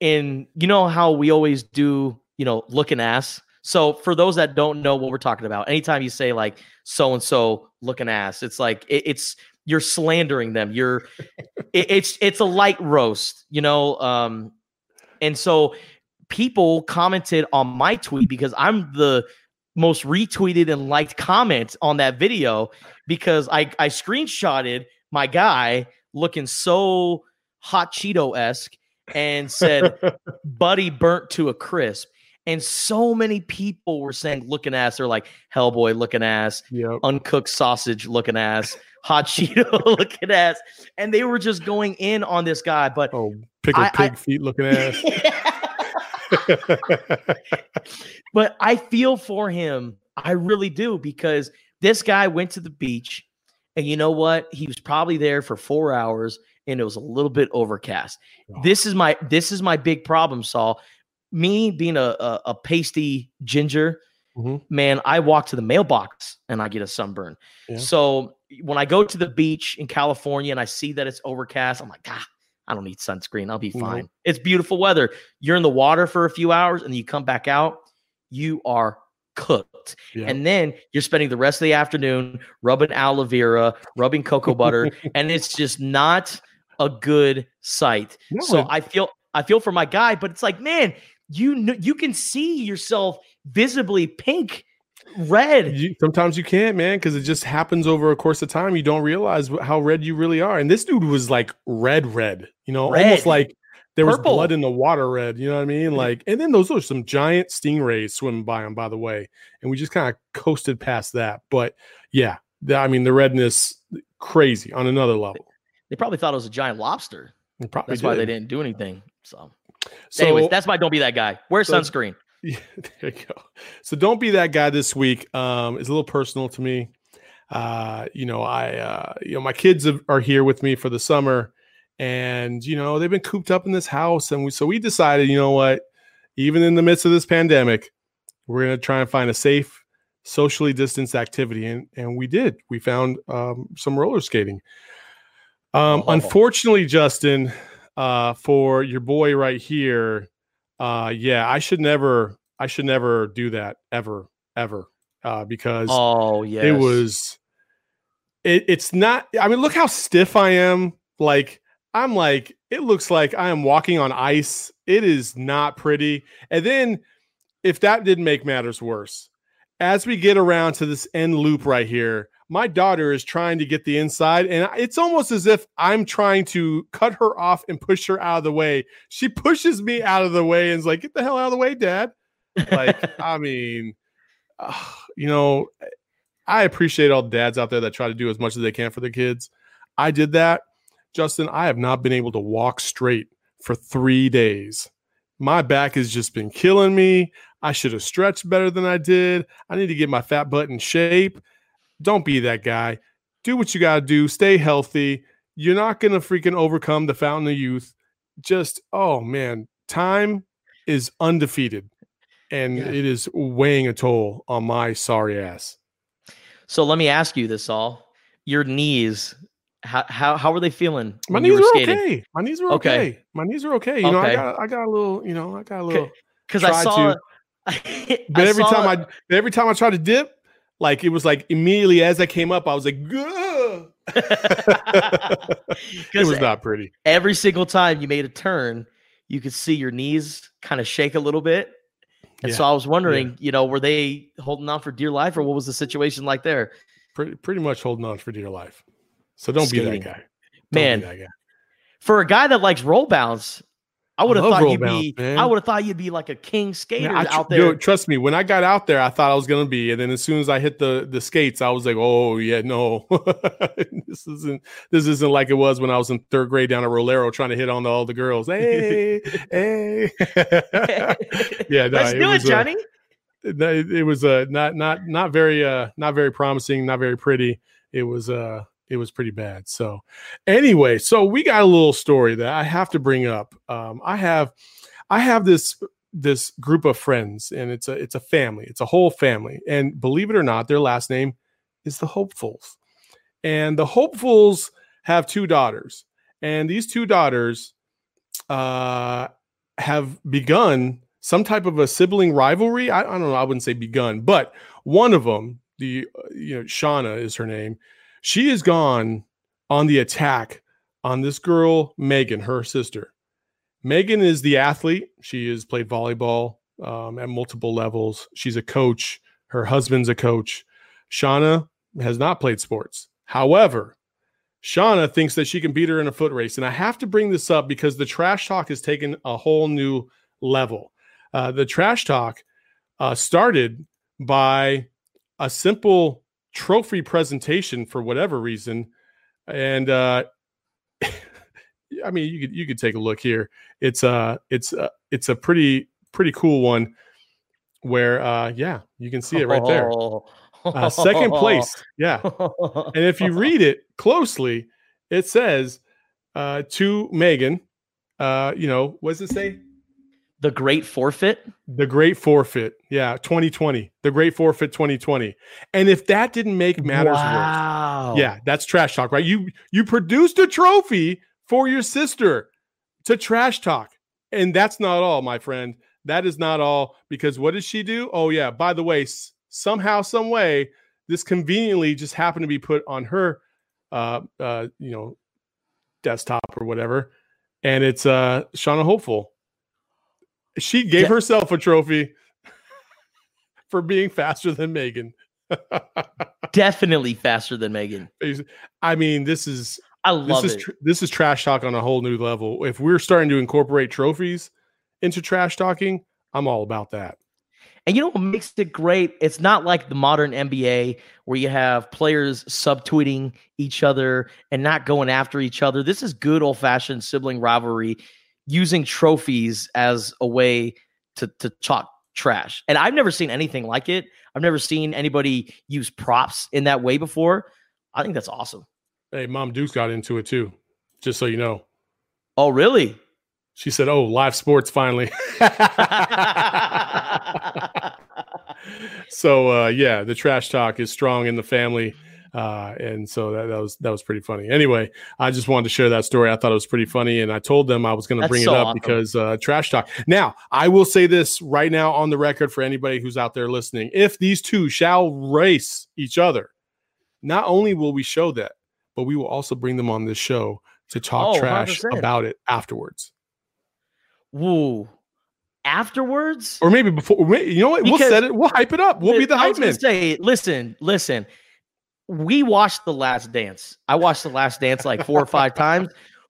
Speaker 8: and you know how we always do, you know, looking ass. So for those that don't know what we're talking about, anytime you say like so and so looking ass, it's like it, it's you're slandering them. You're it, it's it's a light roast, you know. Um, and so people commented on my tweet because I'm the most retweeted and liked comment on that video because I I screenshotted my guy looking so hot Cheeto esque and said, "Buddy burnt to a crisp." And so many people were saying, "Looking ass." They're like, "Hellboy looking ass,"
Speaker 7: Yep.
Speaker 8: uncooked sausage looking ass, hot Cheeto looking ass, and they were just going in on this guy. But
Speaker 7: Oh, pickled
Speaker 8: I- I-
Speaker 7: pig feet looking ass.
Speaker 8: but I feel for him. I really do because this guy went to the beach and you know what? He was probably there for 4 hours and it was a little bit overcast.
Speaker 7: Oh.
Speaker 8: This is my this is my big problem, Saul. Me being a a, a pasty ginger,
Speaker 7: Mhm.
Speaker 8: man, I walk to the mailbox and I get a sunburn.
Speaker 7: Yeah.
Speaker 8: So when I go to the beach in California and I see that it's overcast, I'm like, ah, I don't need sunscreen. I'll be
Speaker 7: Nope.
Speaker 8: fine. It's beautiful weather. You're in the water for a few hours and you come back out, you are cooked.
Speaker 7: Yeah.
Speaker 8: And then you're spending the rest of the afternoon rubbing aloe vera, rubbing cocoa butter, and it's just not a good sight.
Speaker 7: No,
Speaker 8: so I feel I feel for my guy, but it's like, man, you kn- you can see yourself visibly pink, red.
Speaker 7: You, sometimes you can't, man, because it just happens over a course of time. You don't realize how red you really are. And this dude was like red, red, you know,
Speaker 8: Red.
Speaker 7: almost like there was blood in the water red. You know what I mean? Mm-hmm. Like, and then those are some giant stingrays swimming by him, by the way. And we just kind of coasted past that. But yeah, the- I mean, the redness, crazy on another level.
Speaker 8: They probably thought it was a giant lobster. That's why they
Speaker 7: did.
Speaker 8: didn't do anything. So,
Speaker 7: So,
Speaker 8: anyways, that's why don't be that guy. Wear
Speaker 7: so-
Speaker 8: sunscreen.
Speaker 7: Yeah, there you go. So don't be that guy this week. Um, it's a little personal to me. Uh, you know, I, uh, you know, my kids are here with me for the summer, and you know they've been cooped up in this house, and we so we decided, you know what, even in the midst of this pandemic, we're gonna try and find a safe, socially distanced activity, and and we did. We found um, some roller skating. Um,
Speaker 8: Oh.
Speaker 7: unfortunately, Justin, uh, for your boy right here, uh, yeah, I should never, I should never do that ever, ever, uh, because
Speaker 8: Oh yeah,
Speaker 7: it was, it, it's not. I mean, look how stiff I am. Like I'm like, it looks like I am walking on ice. It is not pretty. And then, if that didn't make matters worse, as we get around to this end loop right here, my daughter is trying to get the inside, and it's almost as if I'm trying to cut her off and push her out of the way. She pushes me out of the way and is like, "Get the hell out of the way, Dad!" Like, I mean, uh, you know, I appreciate all the dads out there that try to do as much as they can for their kids. I did that, Justin, I have not been able to walk straight for three days. My back has just been killing me. I should have stretched better than I did. I need to get my fat butt in shape. Don't be that guy. Do what you got to do. Stay healthy. You're not going to freaking overcome the fountain of youth. Just, oh man, time is undefeated and
Speaker 8: Yeah.
Speaker 7: it is weighing a toll on my sorry ass.
Speaker 8: So let me ask you this all. Your knees, how how, how were they feeling?
Speaker 7: My knees
Speaker 8: were
Speaker 7: are
Speaker 8: skating?
Speaker 7: okay. My knees are
Speaker 8: Okay.
Speaker 7: okay. My knees are okay. You know, I got I got a little, you know, I got a little
Speaker 8: Because I
Speaker 7: tried
Speaker 8: saw
Speaker 7: to. But every
Speaker 8: saw-
Speaker 7: time I every time I try to dip, like it was like immediately as I came up, I was like, it was not pretty.
Speaker 8: every single time you made a turn, you could see your knees kind of shake a little bit. And so I was wondering, you know, were they holding on for dear life or what was the situation like there?
Speaker 7: Pretty pretty much holding on for dear life. So don't be that guy. Don't
Speaker 8: Man,
Speaker 7: that guy.
Speaker 8: for a guy that likes roll bounce, I would have thought you'd
Speaker 7: bounce,
Speaker 8: be
Speaker 7: man.
Speaker 8: I would have thought you'd be like a king skater
Speaker 7: Man, tr-
Speaker 8: out there.
Speaker 7: dude, trust me, when I got out there, I thought I was gonna be, and then as soon as I hit the the skates, I was like, "Oh yeah, no, this isn't this isn't like it was when I was in third grade down at Rolero trying to hit on all the girls." Hey, hey, yeah, no,
Speaker 8: Let's
Speaker 7: it
Speaker 8: do it,
Speaker 7: was, uh,
Speaker 8: Johnny.
Speaker 7: no, it, it was uh, not not not very uh not very promising, not very pretty. It was uh it was pretty bad. So anyway, so we got a little story that I have to bring up. Um, I have I have this this group of friends, and it's a it's a family, it's a whole family, and believe it or not, their last name is the Hopefuls, and the Hopefuls have two daughters, and these two daughters uh have begun some type of a sibling rivalry. I, I don't know. I wouldn't say begun, but one of them, the uh, you know Shauna is her name. She has gone on the attack on this girl Megan, her sister. Megan is the athlete. She has played volleyball um, at multiple levels. She's a coach. Her husband's a coach. Shauna has not played sports. However, Shauna thinks that she can beat her in a foot race. And I have to bring this up because the trash talk has taken a whole new level. Uh, the trash talk uh, started by a simple trophy presentation for whatever reason. And uh, I mean, you could you could take a look here. It's uh it's uh, it's a pretty pretty cool one where uh yeah, you can see it right there. Uh, second place. Yeah. And if you read it closely, it says uh to Megan, uh, you know, what does it say?
Speaker 8: The great forfeit.
Speaker 7: The Great Forfeit. Yeah, 2020. The Great Forfeit 2020. And if that didn't make matters worse,
Speaker 8: wow.
Speaker 7: yeah, that's trash talk, right? You you produced a trophy for your sister to trash talk. And that's not all, my friend. That is not all because what did she do? Oh yeah, by the way, s- somehow some way this conveniently just happened to be put on her uh uh you know desktop or whatever. And it's uh Shauna Hopeful. She gave
Speaker 8: Yeah.
Speaker 7: herself a trophy for being faster than Megan.
Speaker 8: Definitely faster than Megan.
Speaker 7: I mean, this is
Speaker 8: I
Speaker 7: this
Speaker 8: love
Speaker 7: is
Speaker 8: it.
Speaker 7: this is trash talk on a whole new level. If we're starting to incorporate trophies into trash talking, I'm all about that.
Speaker 8: And you know what makes it great? It's not like the modern NBA where you have players subtweeting each other and not going after each other. This is good old fashioned sibling rivalry using trophies as a way to, to talk trash. And I've never seen anything like it. I've never seen anybody use props in that way before. I think that's awesome.
Speaker 7: Hey, Mom Deuce got into it too, just so you know.
Speaker 8: Oh, really?
Speaker 7: She said, "Oh, live sports finally." so uh, yeah, the trash talk is strong in the family, uh, and so that, that was that was pretty funny. Anyway, I just wanted to share that story. I thought it was pretty funny, and I told them I was going to bring
Speaker 8: so
Speaker 7: it up
Speaker 8: awesome.
Speaker 7: because uh, trash talk. Now, I will say this right now on the record for anybody who's out there listening: if these two shall race each other, not only will we show that, but we will also bring them on this show to talk
Speaker 8: Oh,
Speaker 7: trash
Speaker 8: 100%.
Speaker 7: about it afterwards.
Speaker 8: Woo. Afterwards?
Speaker 7: Or maybe before, you know what? We'll set it. We'll hype it up. We'll be the hype man.
Speaker 8: Say, listen, listen. We watched The Last Dance. I watched The Last Dance like four or five times.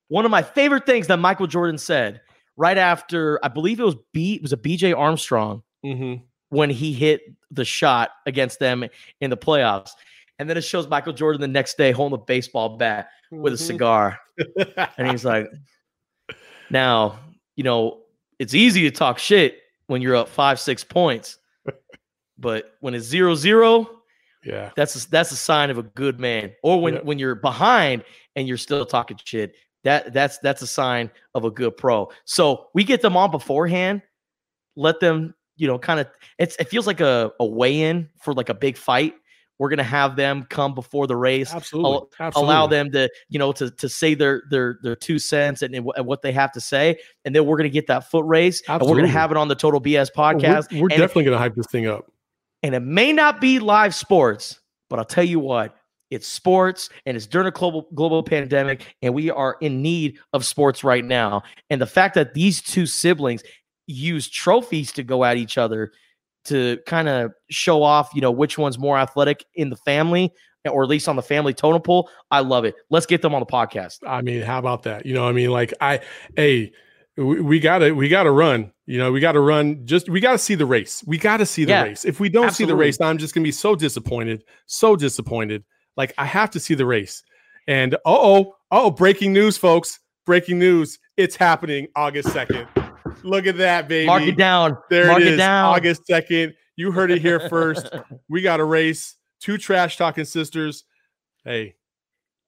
Speaker 8: One of my favorite things that Michael Jordan said right after, I believe it was B, it was a BJ Armstrong
Speaker 7: Mhm.
Speaker 8: when he hit the shot against them in the playoffs. And then it shows Michael Jordan the next day holding a baseball bat with a
Speaker 7: Mhm.
Speaker 8: cigar. and he's like, now, you know, it's easy to talk shit when you're up five, six points. But when it's zero zero,
Speaker 7: yeah,
Speaker 8: that's a, that's a sign of a good man. Or when
Speaker 7: Yeah.
Speaker 8: when you're behind and you're still talking shit, that that's that's a sign of a good pro. So we get them on beforehand, let them, you know, kind of it's it feels like a, a weigh-in for like a big fight. We're gonna have them come before the race,
Speaker 7: absolutely,
Speaker 8: al-
Speaker 7: absolutely.
Speaker 8: allow them to, you know, to to say their their their two cents and, and what they have to say, and then we're gonna get that foot race, and we're gonna have it on the Total BS
Speaker 7: We're-
Speaker 8: podcast.
Speaker 7: We're,
Speaker 8: it-
Speaker 7: definitely gonna hype this thing up.
Speaker 8: And it may not be live sports, but I'll tell you what, it's sports and it's during a global global pandemic, and we are in need of sports right now. And the fact that these two siblings use trophies to go at each other to kind of show off, you know, which one's more athletic in the family, or at least on the family totem pole. I love it. Let's get them on the podcast.
Speaker 7: I mean, how about that? You know, I mean, like I, hey, we, we gotta, we gotta run. You know, we gotta run. Just we gotta see the race. We gotta see the
Speaker 8: Yeah,
Speaker 7: race. If we don't see the race, I'm just gonna be so disappointed, so disappointed. Like I have to see the race. And oh, oh, breaking news, folks! Breaking news! It's happening August second. Look at that, baby.
Speaker 8: Mark it down.
Speaker 7: There
Speaker 8: Mark
Speaker 7: it is,
Speaker 8: down.
Speaker 7: August 2nd. You heard it here first. we got a race. Two trash talking sisters. Hey,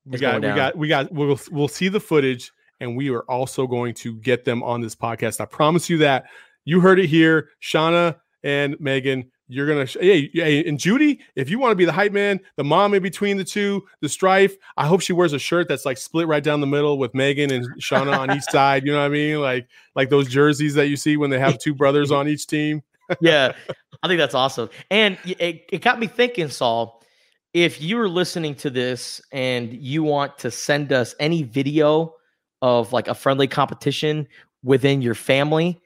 Speaker 7: we
Speaker 8: It's
Speaker 7: got we got we got we'll we'll see the footage and we are also going to get them on this podcast. I promise you that. You heard it here, Shauna and Megan. You're gonna hey, hey and Judy, if you want to be the hype man, the mom in between the two, the strife. I hope she wears a shirt that's like split right down the middle with Megan and Shauna on each side. You know what I mean? Like like those jerseys that you see when they have two brothers on each team.
Speaker 8: yeah, I think that's awesome. And it, it got me thinking, Saul, if you are listening to this and you want to send us any video of like a friendly competition within your family,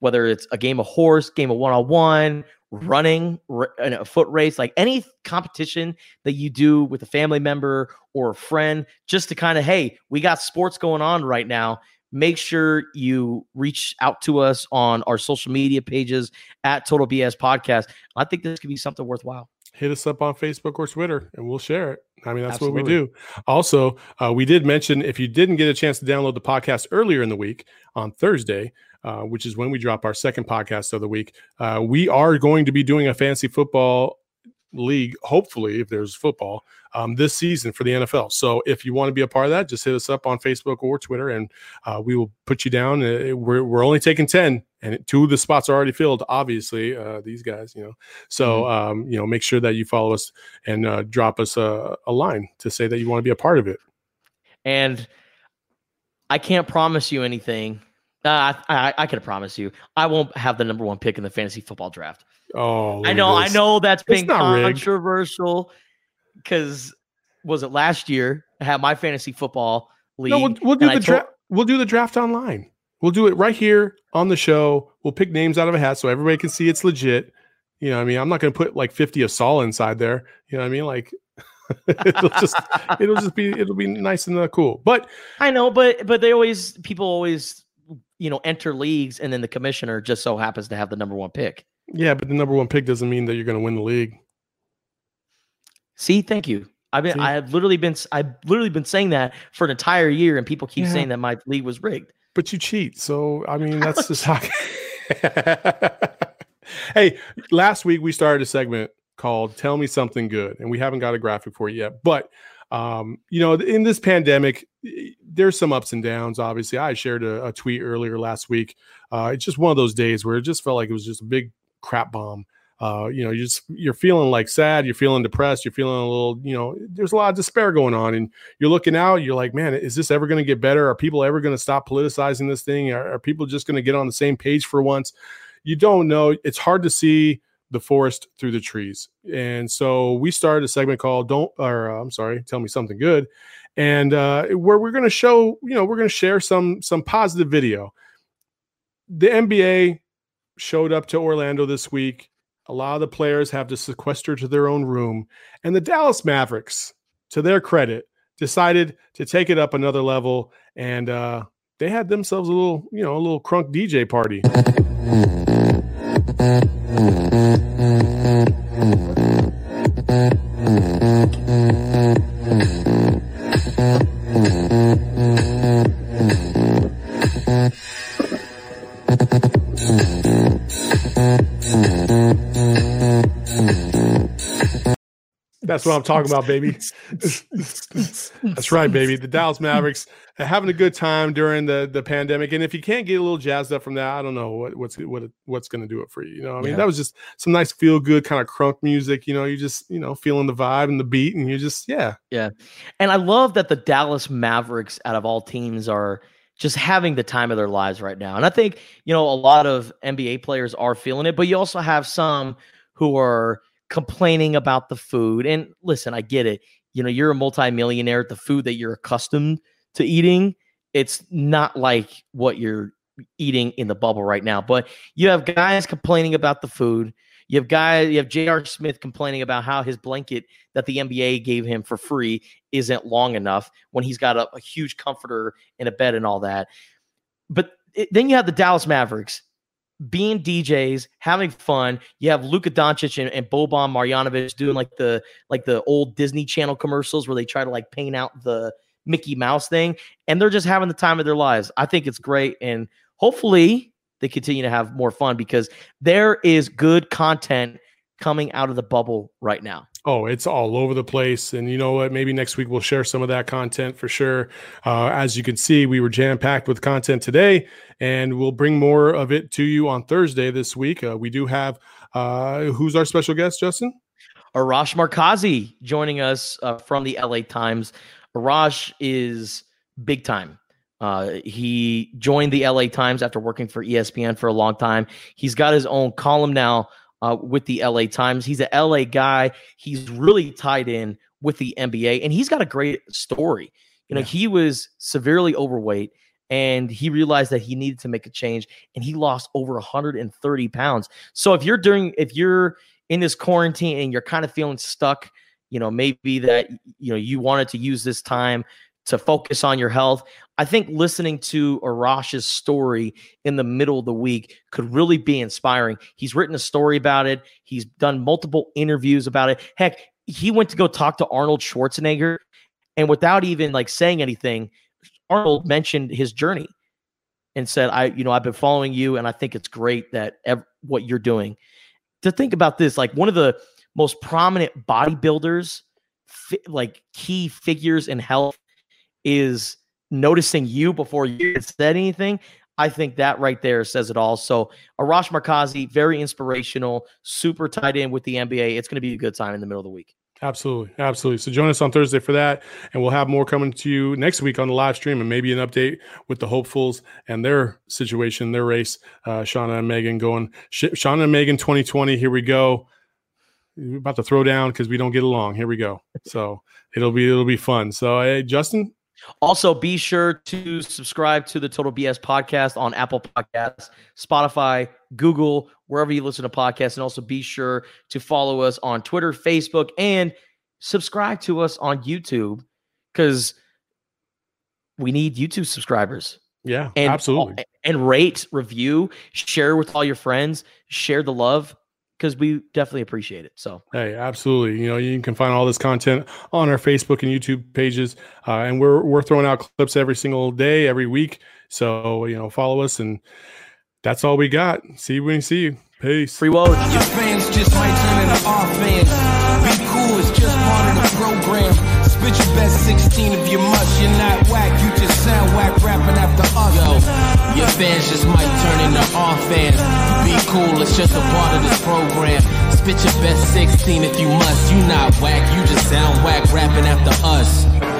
Speaker 8: whether it's a game of horse, game of one on one, running, a foot race, like any competition that you do with a family member or a friend, just to kind of, hey, we got sports going on right now. Make sure you reach out to us on our social media pages at Total BS Podcast. I think this could be something worthwhile.
Speaker 7: Hit us up on Facebook or Twitter and we'll share it. I mean, that's what we do. Also, uh, we did mention if you didn't get a chance to download the podcast earlier in the week on Thursday, uh, which is when we drop our second podcast of the week, uh, we are going to be doing a fantasy football league, hopefully, if there's football, um, this season for the NFL. So if you want to be a part of that, just hit us up on Facebook or Twitter and uh, we will put you down. Uh, we're, we're only taking 10 and two of the spots are already filled, obviously, uh, these guys, you know. So, um, you know, make sure that you follow us and uh, drop us a, a line to say that you want to be a part of it.
Speaker 8: And I can't promise you anything. Uh, I, I, I can promise you, I won't have the number one pick in the fantasy football draft.
Speaker 7: Oh,
Speaker 8: I know, I know that's been controversial because was it last year? I had my fantasy football league.
Speaker 7: No, we'll, we'll do the
Speaker 8: told-
Speaker 7: draft. We'll do the draft online. We'll do it right here on the show. We'll pick names out of a hat so everybody can see it's legit. You know, what I mean, I'm not going to put like 50 of Saul inside there. You know, what I mean, like it'll just it'll just be it'll be nice and uh, cool. But
Speaker 8: I know, but but they always people always you know enter leagues and then the commissioner just so happens to have the number one pick.
Speaker 7: yeah, but the number one pick doesn't mean that you're going to win the league.
Speaker 8: See, thank you. I've been
Speaker 7: See?
Speaker 8: I have literally been I've literally been saying that for an entire year, and people keep
Speaker 7: Yeah.
Speaker 8: saying that my league was rigged.
Speaker 7: but you cheat. So I mean, that's just how. hey, last week we started a segment called "Tell Me Something Good," and we haven't got a graphic for it yet. But um, you know, in this pandemic, there's some ups and downs. Obviously, I shared a, a tweet earlier last week. Uh, it's just one of those days where it just felt like it was just a big crap bomb. Uh, you know, you just you're feeling like sad, you're feeling depressed, you're feeling a little, you know, there's a lot of despair going on, and you're looking out, you're like, man, is this ever going to get better? Are people ever going to stop politicizing this thing? Are, are people just going to get on the same page for once? You don't know. It's hard to see the forest through the trees, and so we started a segment called "Don't," or uh, I'm sorry, tell me something good, and uh, where we're going to show, you know, we're going to share some some positive video. The NBA showed up to Orlando this week. A lot of the players have to sequester to their own room. And the Dallas Mavericks, to their credit, decided to take it up another level. And uh, they had themselves a little, you know, a little crunk DJ party. Mm-hmm. That's what I'm talking about, baby. That's right, baby. The Dallas Mavericks are having a good time during the the pandemic, and if you can't get a little jazzed up from that, I don't know what what's what what's going to do it for you. You know, I mean,
Speaker 8: Yeah.
Speaker 7: that was just some nice feel good kind of crunk music. You know, you just you know feeling the vibe and the beat, and you just yeah,
Speaker 8: Yeah. And I love that the Dallas Mavericks, out of all teams, are just having the time of their lives right now. And I think, you know, a lot of NBA players are feeling it, but you also have some who are complaining about the food. And listen, I get it. You know, you're a multimillionaire. The food that you're accustomed to eating, it's not like what you're eating in the bubble right now. But you have guys complaining about the food. You have guys, you have J.R. Smith complaining about how his blanket that the NBA gave him for free isn't long enough when he's got a, a huge comforter in a bed and all that. But it, then you have the Dallas Mavericks being DJs, having fun. You have Luka Doncic and, and Boban Marjanovic doing like the like the old Disney Channel commercials where they try to like paint out the Mickey Mouse thing, and they're just having the time of their lives. I think it's great, and hopefully they continue to have more fun because there is good content coming out of the bubble right now.
Speaker 7: Oh, it's all over the place. And you know what? Maybe next week we'll share some of that content for sure. Uh, as you can see, we were jam packed with content today, and we'll bring more of it to you on Thursday this week. Uh, we do have uh, who's our special guest, Justin?
Speaker 8: Arash Markazi joining us uh, from the LA Times. Arash is big time. Uh, he joined the LA Times after working for ESPN for a long time. He's got his own column now uh, with the LA Times. He's an LA guy. He's really tied in with the NBA, and he's got a great story. You know,
Speaker 7: Yeah.
Speaker 8: he was severely overweight and he realized that he needed to make a change and he lost over 130 pounds. So if you're doing, if you're in this quarantine and you're kind of feeling stuck, you know, maybe that, you know, you wanted to use this time to focus on your health. I think listening to Arash's story in the middle of the week could really be inspiring. He's written a story about it. He's done multiple interviews about it. Heck, he went to go talk to Arnold Schwarzenegger and without even like saying anything, Arnold mentioned his journey and said, "I, you know, I've been following you, and I think it's great that ev- what you're doing." To think about this, like one of the most prominent bodybuilders, fi- like key figures in health, is noticing you before you said anything. I think that right there says it all. So Arash Markazi, very inspirational, super tied in with the NBA. It's going to be a good time in the middle of the week.
Speaker 7: Absolutely. Absolutely. So join us on Thursday for that. And we'll have more coming to you next week on the live stream and maybe an update with the hopefuls and their situation, their race. Uh, Shauna and Megan going, Sh- Shauna and Megan 2020. Here we go. We're about to throw down because we don't get along. Here we go. So it'll be, it'll be fun. So, hey, Justin,
Speaker 8: Also, be sure to subscribe to the Total BS podcast on Apple Podcasts, Spotify, Google, wherever you listen to podcasts. And also be sure to follow us on Twitter, Facebook, and subscribe to us on YouTube because we need YouTube subscribers.
Speaker 7: yeah,
Speaker 8: And
Speaker 7: absolutely.
Speaker 8: And rate, review, share with all your friends, share the love because we definitely appreciate it. So
Speaker 7: Hey, absolutely. You know, you can find all this content on our Facebook and YouTube pages, uh, and we're we're throwing out clips every single day, every week. So you know, follow us, and that's all we got. See you when you see you. Peace.
Speaker 8: free Woj.
Speaker 9: Your fans just might turn into our fans. Be cool, it's just part of the program. Spit your best 16 if you must. You're not whack, you just sound whack rapping after us. Yo, your fans just might turn into our fans. Be cool, it's just a part of this program. Spit your best 16 if you must. You not whack, you just sound whack rapping after us.